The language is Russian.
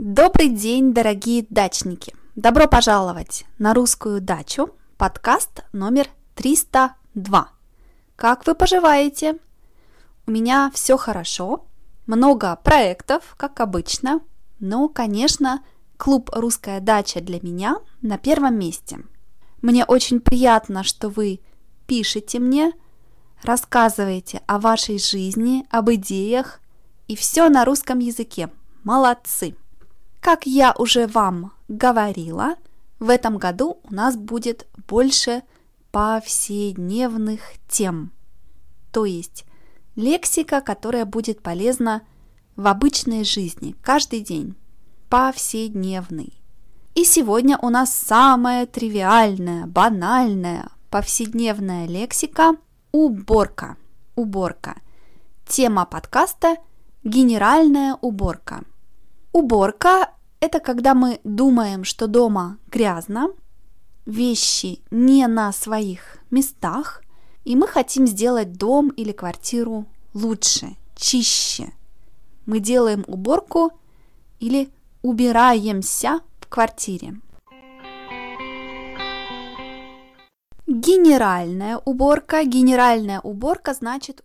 Добрый день, дорогие дачники! Добро пожаловать на русскую дачу, подкаст номер 302. Как вы поживаете? У меня все хорошо, много проектов, как обычно, но, конечно, клуб «Русская дача» для меня на первом месте. Мне очень приятно, что вы пишете мне, рассказываете о вашей жизни, об идеях, и все на русском языке. Молодцы! Как я уже вам говорила, в этом году у нас будет больше повседневных тем. То есть лексика, которая будет полезна в обычной жизни, каждый день. Повседневный. И сегодня у нас самая тривиальная, банальная, повседневная лексика – уборка. Уборка. Тема подкаста – генеральная уборка – Уборка – это когда мы думаем, что дома грязно, вещи не на своих местах, и мы хотим сделать дом или квартиру лучше, чище. Мы делаем уборку или убираемся в квартире. Генеральная уборка. Генеральная уборка значит